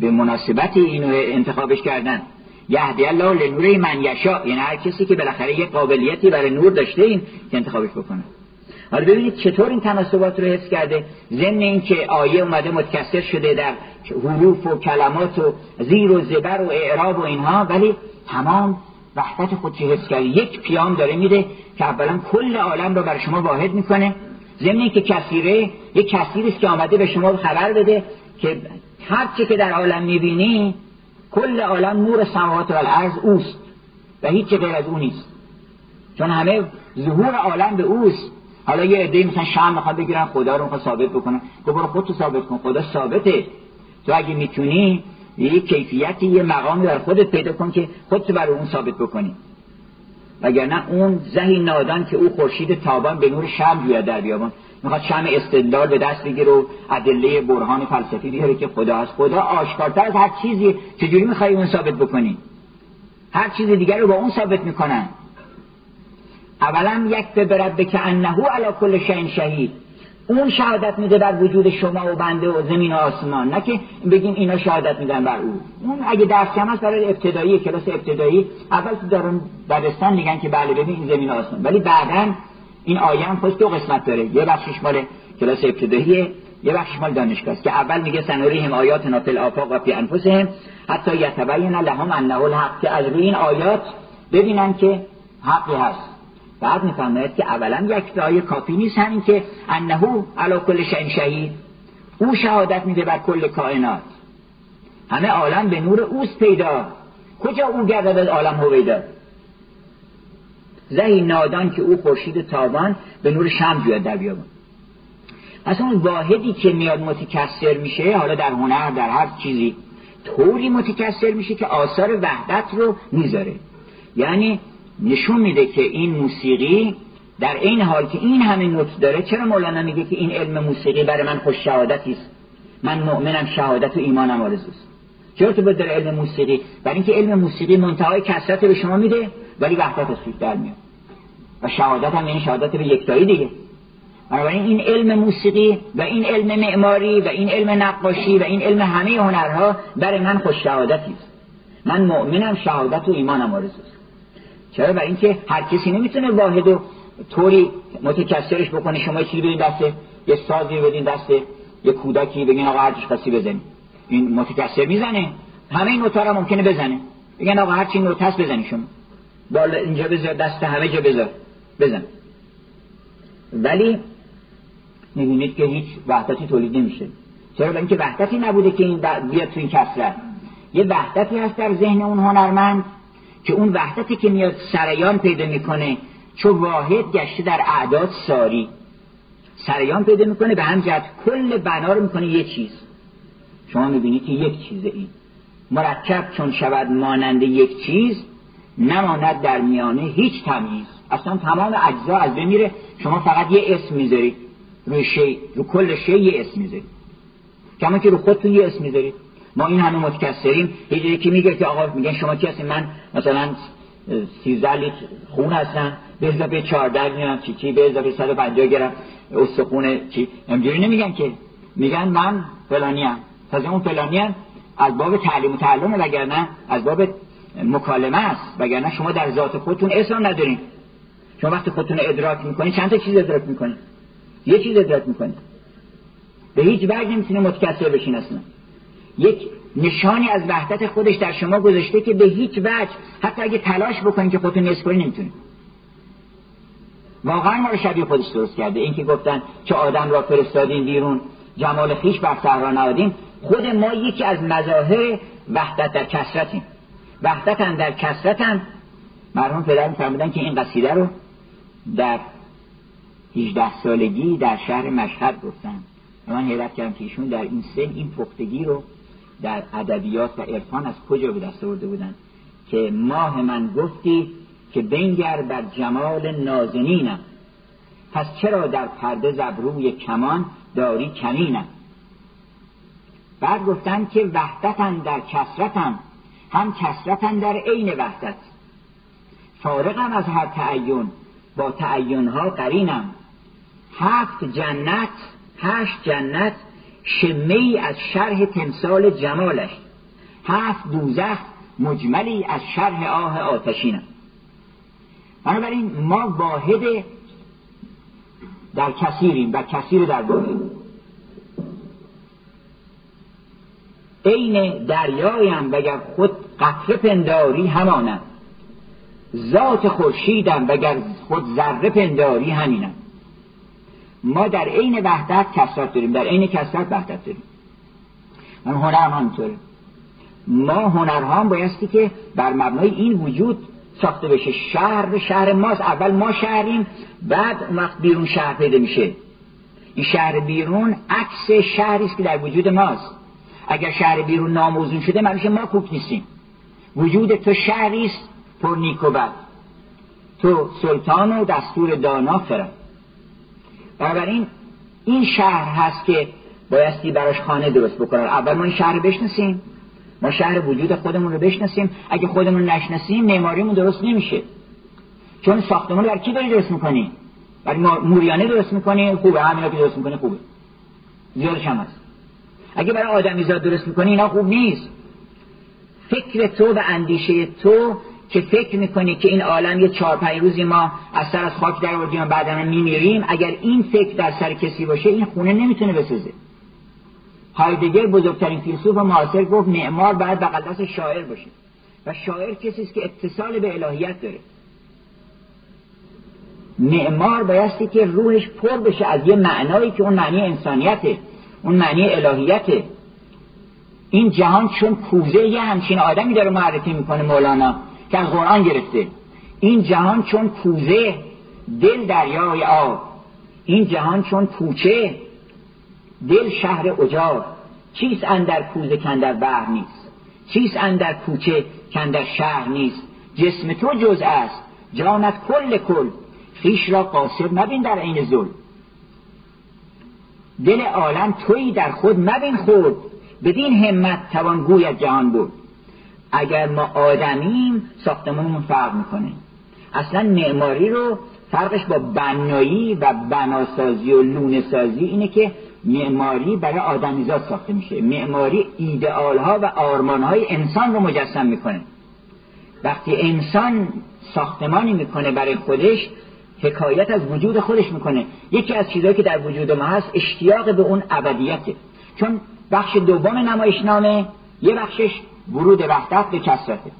به مناسبت اینو انتخابش کردن. یهدی الله لنور من یشا یعنی هر کسی که بالاخره یک قابلیتی برای نور داشته این که انتخابش بکنه. حالا ببینید چطور این تناسبات رو حفظ کرده. ضمن اینکه آیه اومده متکثر شده در حروف و کلمات و زیر و زبر و اعراب و اینها ولی تمام وحدت خودش حفظ کرده. یک پیام داره میده که اولا کل عالم رو بر شما واحد می‌کنه. ضمن که کثیره یک کثیری است که آمده به شما خبر بده که هر چی که در عالم می‌بینی کل عالم نور سماوات و الارض اوست و هیچ غیر از او نیست. چون همه ظهور عالم به اوست. حالا یه عده مثلا شام می‌خواد بگیرن خدا رو می‌خواد ثابت بکنه. تو برو خودتو ثابت کن خدا ثابته. تو اگه می‌تونی یه کیفیتی یه مقامی در خودت پیدا کن که خودت برای اون ثابت بکنی. وگرنه اون زهی نادان که او خورشید تابان به نور شم بیاد در بیابان. می‌خواد شم استدلال به دست بگیره و ادله برهان فلسفی بیاره که خدا هست خدا آشکارتر از هر چیزی. چجوری می‌خوای اون ثابت بکنی؟ هر چیز دیگر رو با اون ثابت می‌کنن. اولا یک به که انهو علا کل شین شهید. اون شهادت میده بر وجود شما و بنده و زمین و آسمان. نه که بگیم اینا شهادت میدن بر او. اون اگه درس کم هست برای ابتدایی کلاس ابتدایی. اول تو دارن دبستان میگن که بله ببین این زمین و آسمان. ولی بعدا این آیه هم خود دو قسمت داره. یه بخشش مال کلاس ابتداییه یه بخشش مال دانشگاه که اول میگه هم آیات نافل آفاق و فی انفسهم حتی یتبین لهم انه الحق که از روی این آیات ببینن که حقی هست. بعد میفرماید که اولا یک آیه کافی نیست همین که انه علا کل شین شهید. او شهادت میده بر کل کائنات. همه عالم به نور اوست پیدا. کجا او گردد از عالم هویدا زهی نادان که او خورشید تابان به نور شم جوید در بیابان پس اون واحدی که میاد متکثر میشه حالا در هنر در هر چیزی طوری متکثر میشه که آثار وحدت رو می‌ذاره. یعنی نشون میده که این موسیقی در این حال که این همه نوت داره چرا مولانا میگه که این علم موسیقی برای من خوش شهادتی است؟ من مؤمنم شهادت و ایمانم آرزوست. چرا تو داره علم موسیقی؟ برای اینکه علم موسیقی منتهای کسرت به شما میده. ولی وحدت از در میاد. و شهادت هم یعنی شهادت به یکتایی دیگه. بنابراین این علم موسیقی و این علم معماری و این علم نقاشی و این علم همه هنرها برای من خوش شهادتی است من مؤمنم شهادت و ایمانم آرزوست. چرا؟ برای اینکه هر کسی نمی‌تونه واحد و طوری متکثرش بکنه. شما چیزی بدین دسته یه سازی بدین دسته یه کودکی بگین آقا هرچیش خاصی بزنی. این متکثر می‌زنه. همه این نوتا ممکنه بزنه. بگن آقا هرچی نوت هست بزنی شما. بالا اینجا بذار دست همه جا بذار. بزن. ولی می‌بینید که هیچ وحدتی تولید نمیشه. چرا؟ به اینکه وحدتی نبوده که این بیاد تو این کسرت. یه وحدتی هست در ذهن اون هنرمند که اون وحدتی که میاد سریان پیدا می‌کنه چون واحد گشته در اعداد ساری. سریان پیدا می‌کنه به هم جد کل بنا رو می‌کنه یه چیز. شما می‌بینید که یک چیزه این. مرکب چون شود مانند یک چیز نماند در میانه هیچ تمیز. اصلا تمام اجزا از بمیره شما فقط یه اسم می‌ذارید. روی شی رو کل شی یه اسم می‌ذارید. کما که رو خودتون یه اسم می‌ذارید. ما این همه متکثریم. یه که میگه که آقا میگن شما کی هستین؟ من مثلا 13 لیتر خون هستم. به اضافه 14 میرم چی چی؟ به اضافه 150 گرم. استخون چی؟ اینجوری نمیگن که. میگن من فلانی ام تازه اون فلانی ام از باب تعلیم و تعلم وگرنه از باب مکالمه است. وگرنه شما در ذات خودتون اسم ندارین. شما وقتی خودتون ادراک می‌کنید چند تا چیز ادراک می‌کنید یه چیز ادراک می‌کنید به هیچ وجه نمی‌تونه متکثر بشین اصلا. یک نشانی از وحدت خودش در شما گذاشته که به هیچ وجه حتی اگه تلاش بکنید که خودتون نصف کنید نمی‌تونید واقعا ما رو شبیه خودش درست کرده. این که گفتن که آدم را فرستادین بیرون جمال خیش بر نهادیم خود ما یکی از مظاهر وحدت در کسرتیم وحدت هم در کسرت هم مرحوم پدر فرمودن که این قصیده رو در 18 سالگی در شهر مشهد گفتن. من حیرت کردم که ایشون در این سن این پختگی رو در ادبیات و عرفان از کجا به دست آورده بودن؟ که ماه من گفتی که بنگر بر جمال نازنینم. پس چرا در پرده زبروی کمان داری کمینم بعد گفتن که وحدتن در کسرتم هم کسرتن در عین وحدت. فارغم از هر تعین با تعینها قرینم. هفت جنت هشت جنت شمه از شرح تمثال جمالش. هفت دوزخ مجملی از شرح آه آتشینم. بنابراین ما واحد در کثیریم و کثیر در واحد عین دریایم وگر خود قطره پنداری همانم. ذات خورشیدم وگر خود ذره پنداری همینم. ما در عین وحدت کسرت داریم در عین کسرت وحدت داریم. من هنر هم همینطوره. ما هنرها بایستی که بر مبنای این وجود ساخته بشه. شهر به شهر ماست اول ما شهریم بعد اون وقت بیرون شهر پیدا میشه. این شهر بیرون عکس شهری است که در وجود ماست. اگر شهر بیرون ناموزون شده معنیش ما کوک نیستیم. وجود تو شهری است پر نیک و بد. تو سلطان و دستور دانا فرد بنابراین این شهر هست که بایستی براش خانه درست بکنن. اول ما این شهر بشناسیم. ما شهر وجود خودمون رو بشناسیم. اگه خودمون نشناسیم معماریمون درست نمیشه. چون ساختمون بر کی داری درست می‌کنی؟ برای موریانه درست می‌کنی؟ خوبه. همینا که درست می‌کنی خوبه. زیادش هم هست. اگه برای آدمیزاد درست می‌کنی اینا خوب نیست. فکر تو و اندیشه تو که فکر می‌کنی که این عالم یه چهار پنج روزی ما از سر از خاک در آوردیم و بعدا میمیریم اگر این فکر در سر کسی باشه این خونه نمی‌تونه بسازه هایدگر بزرگترین فیلسوف معاصر گفت معمار باید بغل دست شاعر باشه. و شاعر کسی است که اتصال به الهیت داره. معمار بایستی که روحش پر بشه از یه معنایی که اون معنی انسانیته. اون معنی الهیته. این جهان چون کوزه یه همچین آدمی داره معرفی می‌کنه مولانا که از قرآن گرفته. این جهان چون کوزه دل دریای آب. این جهان چون کوچه دل شهر اجار چیست اندر کوزه کندر بحر نیست؟ چیست اندر کوچه کندر شهر نیست؟ جسم تو جز است. جانت کل کل. خیش را قاصر مبین در عین ظلم. دل عالم تویی در خود مبین خود. بدین همت توان گوید جهان بود. اگر ما آدمیم ساختمانمون فرق می‌کنه. اصلا معماری رو فرقش با بنایی و بناسازی و لونه سازی اینه که معماری برای آدمیزاد ساخته میشه. معماری ایدئال ها و آرمان های انسان رو مجسم می‌کنه. وقتی انسان ساختمانی می‌کنه برای خودش حکایت از وجود خودش می‌کنه. یکی از چیزهایی که در وجود ما هست اشتیاق به اون ابدیته چون بخش دوم نمایشنامه یه بخشش ورود وحدت به کسرته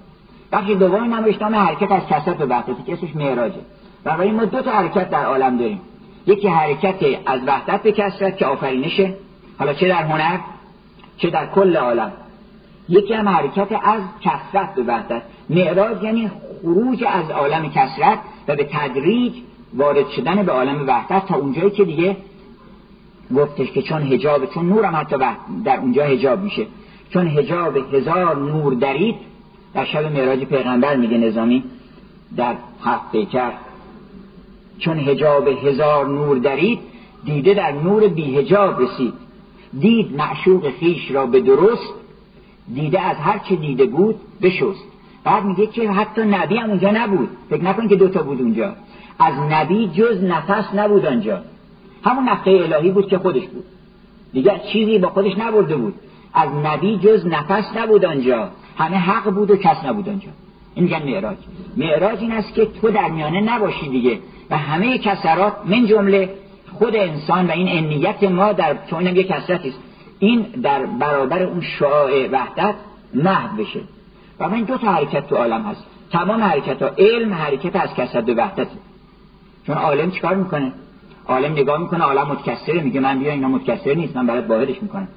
بخش دوم نمایشنامه حرکت از کسرت به وحدت که اسمش معراجه. برای ما دو تا حرکت در عالم داریم. یکی حرکت از وحدت به کسرت که آفرینشه. حالا چه در هنر چه در کل عالم. یکی هم حرکت از کسرت به وحدت. معراج یعنی خروج از عالم کسرت و به تدریج وارد شدن به عالم وحدت تا اونجایی که دیگه گفتش که چون هجاب چون نورم حتی در اونجا هجاب میشه. چون هجاب هزار نور درید در شب معراج پیغمبر میگه نظامی در هفت پیکر چون هجاب هزار نور درید دیده در نور بی هجاب رسید. دید معشوق خیش را به درست دیده از هر چه دیده بود بشست. بعد میگه که حتی نبی هم اونجا نبود. فکر نکن که دوتا بود اونجا. از نبی جز نفس نبود آنجا. همون نفته الهی بود که خودش بود. دیگه چیزی با خودش نبرده بود. از نبی جز نفس نبود آنجا. همه حق بود و کس نبود آنجا. این میگن معراج. معراج این است که تو در میانه نباشی دیگه. و همه کسرات من جمله خود انسان و این انیت ما در چون یک کسرتی است. این در برابر اون شعاع وحدت محو بشه. و این دو تا حرکت تو عالم هست. تمام حرکت ها علم حرکت از کسرت و وحدت. چون عالم چیکار می‌کنه؟ عالم نگاه می‌کنه عالم متکثره میگه من بیا اینا متکثر نیست من برات واحدش می‌کنم.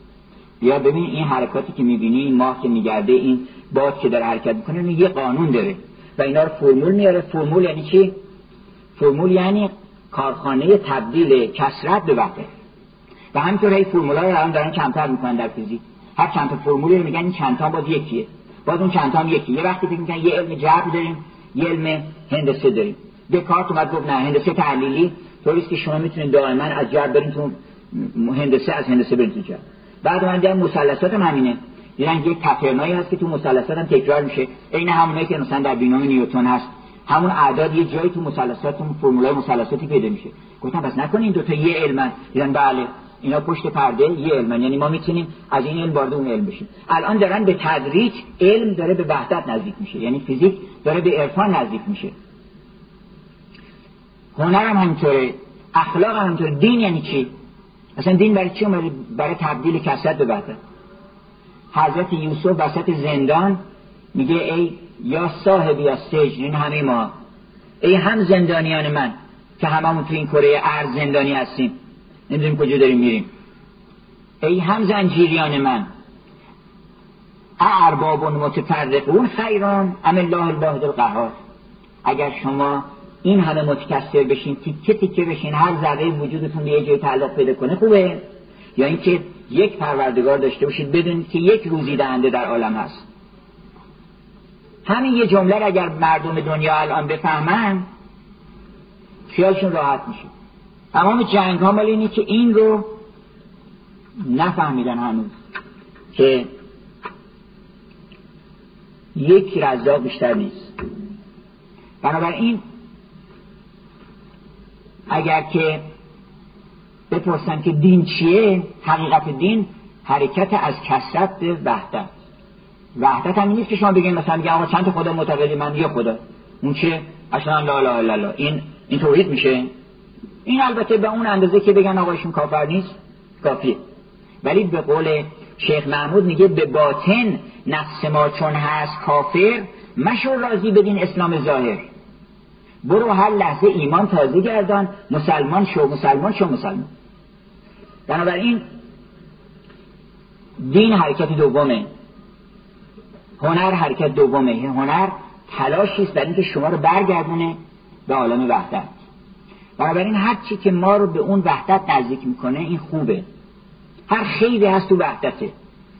بیا ببین این حرکاتی که می‌بینی این ماه که میگرده این باد که داره حرکت می‌کنه یه قانون داره و اینا رو فرمول میاره. فرمول یعنی چی؟ فرمول یعنی کارخانه تبدیل کسرت به وحدت و همینطور هی فرمولا رو الان دارن کمتر می‌کنن در فیزیک. هر چند تا فرمولی میگن این چند تا باز یکیه. باز اون چند تا هم یکی یه وقتی می‌کنن یه علم جبر داریم یه علم هندسه داریم. دکارت اومد گفت نه هندسه تحلیلی. طوریست که شما می‌تونید دائما از جبر برین تو هندسه از هندسه برین تو جبر بعد من دیدم مثلثات هم همینه. دیدن یک پترنایی هست که تو مثلثات هم تکرار میشه. عین همونایی که مثلا در بینام نیوتن هست. همون اعداد یه جایی تو مثلثات فرمولای مثلثاتی پیدا میشه. گفتم پس نکنین دو تا یه علمن دیدن بله اینا پشت پرده یه علمن یعنی ما می‌تونیم از این علم وارد اون علم بشیم. الان دارن به تدریج علم داره به وحدت نزدیک میشه. یعنی فیزیک داره به عرفان نزدیک میشه. هنر هم همینطوره. اخلاق هم همینطوره. دین یعنی چی؟ اصلا دین برای چی اومده؟ برای تبدیل کسرت به وحدت حضرت یوسف وسط زندان میگه ای یا صاحبی از سجن این همه ما ای هم زندانیان من که هممون تو این کره ارز زندانی هستیم. نمی‌دونیم کجا داریم میریم. ای هم زنجیریان من ارباب متفرقون خیران ام الله الواحد القهار اگر شما این همه متکثر بشین تیکه تیکه بشین هر ذره وجودتون به یه جای تعلق پیدا کنه خوبه؟ یا اینکه یک پروردگار داشته باشید بدونید که یک روزی دهنده در عالم هست. همین یه جمله اگر مردم دنیا الان بفهمن خیالشون راحت میشه. تمام جنگ ها مال اینه که این رو نفهمیدن هنوز که یک رزاق بیشتر نیست. بنابراین اگر که بپرسن که دین چیه؟ حقیقت دین حرکت از کسرت به وحدت. وحدت هم نیست که شما بگین مثلا میگه آقا چند خدا معتقدی؟ من یه خدا. اون چیه؟ اصلا لا لا لا لا این این توحید میشه؟ این البته به اون اندازه که بگن آقا ایشون کافر نیست کافیه. ولی به قول شیخ محمود میگه به باطن نفس ما چون هست کافر مشو راضی بدین اسلام ظاهر. برو هر لحظه ایمان تازه گردان مسلمان شو مسلمان شو مسلمان. بنابراین دین حرکت دومه. هنر حرکت دومه. هنر تلاشی است برای اینکه شما رو برگردونه به عالم وحدت. بنابراین هر چی که ما رو به اون وحدت نزدیک می‌کنه این خوبه. هر خیلی هست تو وحدته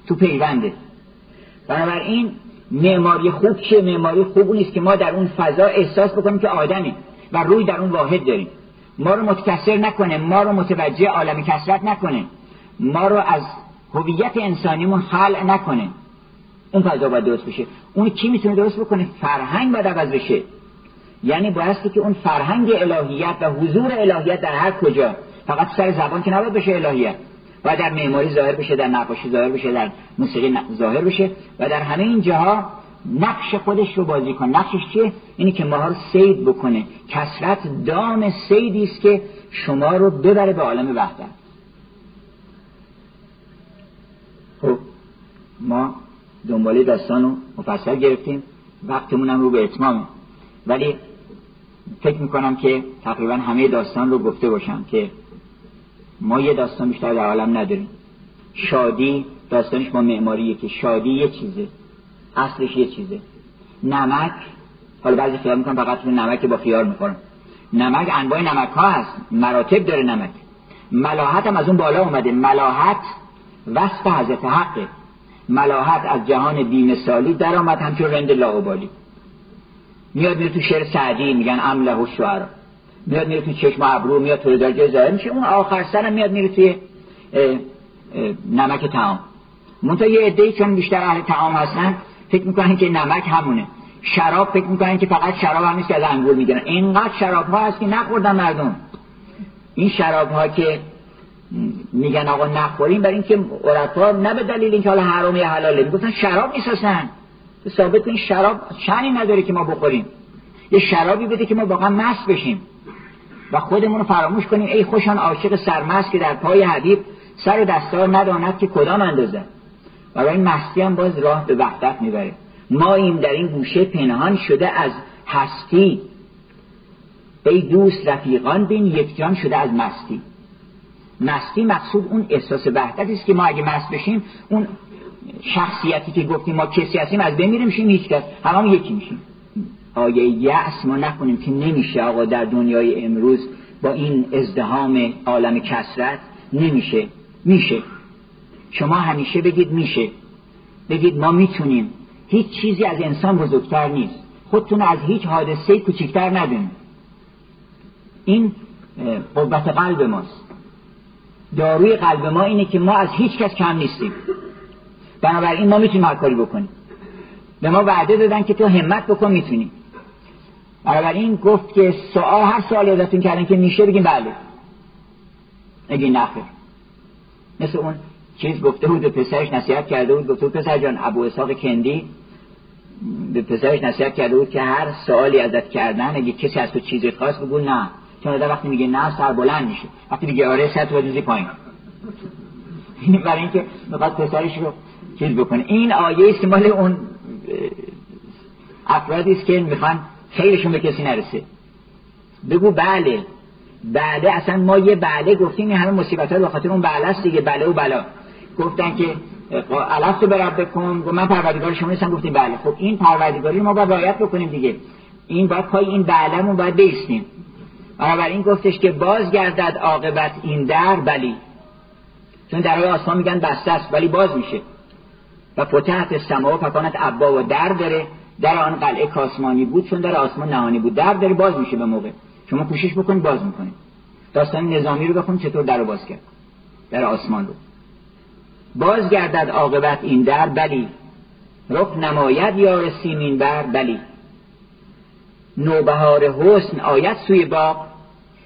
تو پیونده بنابراین معماری خوب چیه؟ معماری خوب نیست که ما در اون فضا احساس بکنیم که آدمی و روی در اون واحد داریم. ما رو متکثر نکنه ما رو متوجه عالم کسرت نکنه. ما رو از هویت انسانیمون خلع نکنه. اون فضا باید درست بشه. اون کی می‌تونه درست بکنه؟ فرهنگ باید عوض بشه. یعنی بایستی که اون فرهنگ الهیت و حضور الهیت در هر کجا فقط سر زبان که نباید بشه الهیت. و در معماری ظاهر بشه در نقاشی ظاهر بشه در موسیقی ظاهر بشه و در همه این جاها نقش خودش رو بازی کنه. نقشش چیه؟ اینی که ما رو سید بکنه. کسرت دام سیدی است که شما رو ببره به عالم وحدت. خب ما دنباله داستان رو مفصل گرفتیم. وقتمون هم رو به اتمامه. ولی فکر می‌کنم که تقریبا همه داستان رو گفته باشم که ما یه داستان بیشتر در عالم نداریم. شادی داستانش با معماریه که شادی یه چیزه. اصلش یه چیزه. نمک حالا بعضی خیال می‌کنم فقط نمک با خیار می‌خورم نمک انواع نمک ها هست. مراتب داره نمک. ملاحت هم از اون بالا اومده. ملاحت وصف حضرت حقه. ملاحت از جهان بیمثالی در آمد همچون رند لاوبالی میاد میره تو شعر سعدی میگن امله و شعر میاد میره تو چشم ابرو میاد تو درجه ظاهر میشه اون آخر سرم میاد میره توی نمک تعام منتها یه عده‌ای چون بیشتر اهل تعام هستن فکر می‌کنن که نمک همونه. شراب فکر می‌کنن که فقط شراب هم نیست که از انگور می‌گیرن. اینقدر شراب ها هست که نخوردن مردم. این شراب ها که میگن آقا نخوریم برای اینکه عرفا نه به دلیل اینکه حالا حرام یا حلاله می‌گفتن شراب می‌سازن ثابت این شراب چنی نداره که ما بخوریم. یه شرابی بده که ما واقعا مست بشیم. و خودمون رو فراموش کنیم. ای خوشان عاشق سرمست که در پای حبیب سر و دستار نداند که کدام اندازه. و این مستی هم باز راه به وحدت می‌بره. ما این در این گوشه پنهان شده از هستی. ای دوست رفیقان بین یک جان شده از مستی. مستی مقصود اون احساس وحدت است که ما اگه مست بشیم اون شخصیتی که گفتیم ما کسی هستیم از بین میشیم هیچ کس. همه یکی میشیم. آیه یأس ما نکنیم که نمیشه آقا در دنیای امروز با این ازدهام عالم کسرت نمیشه. میشه. شما همیشه بگید میشه. بگید ما می‌تونیم. هیچ چیزی از انسان بزرگتر نیست. خودتون از هیچ حادثه کوچکتر ندونید این قوت قلب ماست. داروی قلب ما اینه که ما از هیچ کس کم نیستیم. بنابراین ما می‌تونیم هر کاری بکنیم. به ما وعده دادن که تو همت بکن می‌تونیم. بنابراین گفت که سوال هر سوالی ازتون کردن که میشه بگیم بله. اگه نخیر. مثل اون چیز گفته بود به پسرش نصیحت کرده بود گفته بود پسر جان ابو اسحاق کندی به پسرش نصیحت کرده بود که هر سوالی ازت کردن اگه کسی از تو چیزی خواست بگو نه. چون وقتی میگه نه سر بلند میشه. وقتی میگه آره سر تو بزنی پایین. این برای اینکه می‌خواد پسرش رو چیز بکنه. این آیه است که مال اون افرادی است که می‌خوان خیرشون به کسی نرسه. بگو بله. بله اصلا ما یه بله گفتیم این همه مصیبت به خاطر اون بله است دیگه. بله و بلا. گفتن که علف تو برب بکن. و من پروردگار شما نیستم. گفتیم بله. خب این پروردگاری ما باید رعایت بکنیم دیگه. این باید پای این بله باید بیستیم این گفتش که باز گردد عاقبت این در بلی. چون درهای آسمان میگن بسته است ولی باز میشه. و فتحت سما و فکانت عبا و در داره. در آن قلعه کاسمانی بود چون در آسمان نهانی بود. در داره باز میشه به موقع. شما کوشش بکنید باز می‌کنید. داستان نظامی رو بخون چطور در باز کرد. در آسمان رو. باز گردد عاقبت این در بلی. رخ نماید یار سیمین بر بلی. نوبهار حسن آید سوی باغ.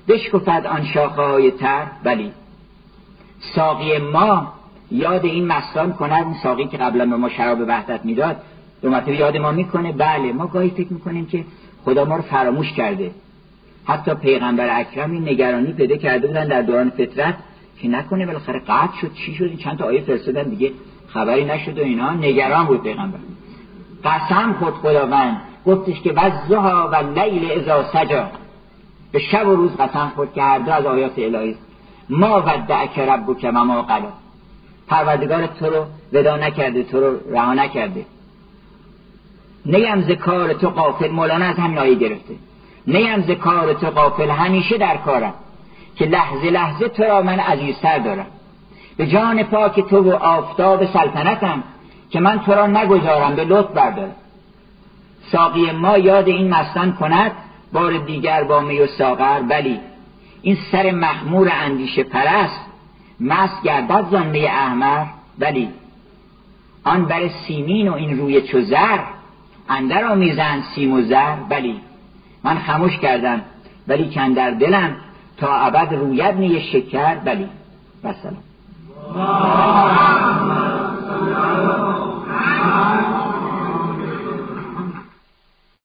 بشکفد آن شاخه های تر بلی. ساقی ما یاد این مستان کند اون ساقی که قبلا به ما شراب وحدت می‌داد. دو مرتبه یاد ما می‌کنه. بله ما گاهی فکر می‌کنیم که خدا ما رو فراموش کرده. حتی پیغمبر اکرم این نگرانی پیدا کرده بودن در دوران فطرت که نکنه بالاخره قطع شد چی شد؟ چند تا آیه فرستادن دیگه خبری نشد و اینا. نگران بود پیغمبر. قسم خود خداوند. گفتش که وزها و لیل ازا سجا به شب و روز قسم خود که هر دو از آیات الهی. ما ودعک ربک و ما قلا پروردگار تو رو ودا نکرده تو رو رها نکرده. نیم ز کار تو قافل مولانا از همین آیه گرفته. نیم ز کار تو قافل همیشه در کارم. که لحظه لحظه تو را من عزیزتر دارم. به جان پاک تو و آفتاب سلطنتم که من تو را نگذارم به لطف بردارم ساقی ما یاد این مستان کند بار دیگر با می و ساغر. بلی این سر مخمور اندیشه پرست مست گردد زنده احمر. بلی آن بر سیمین و این روی چو زر. اندر آمیزند سیم و زر بلی. من خموش کردم ولی کن در دلم تا ابد روید نی شکر بلی. و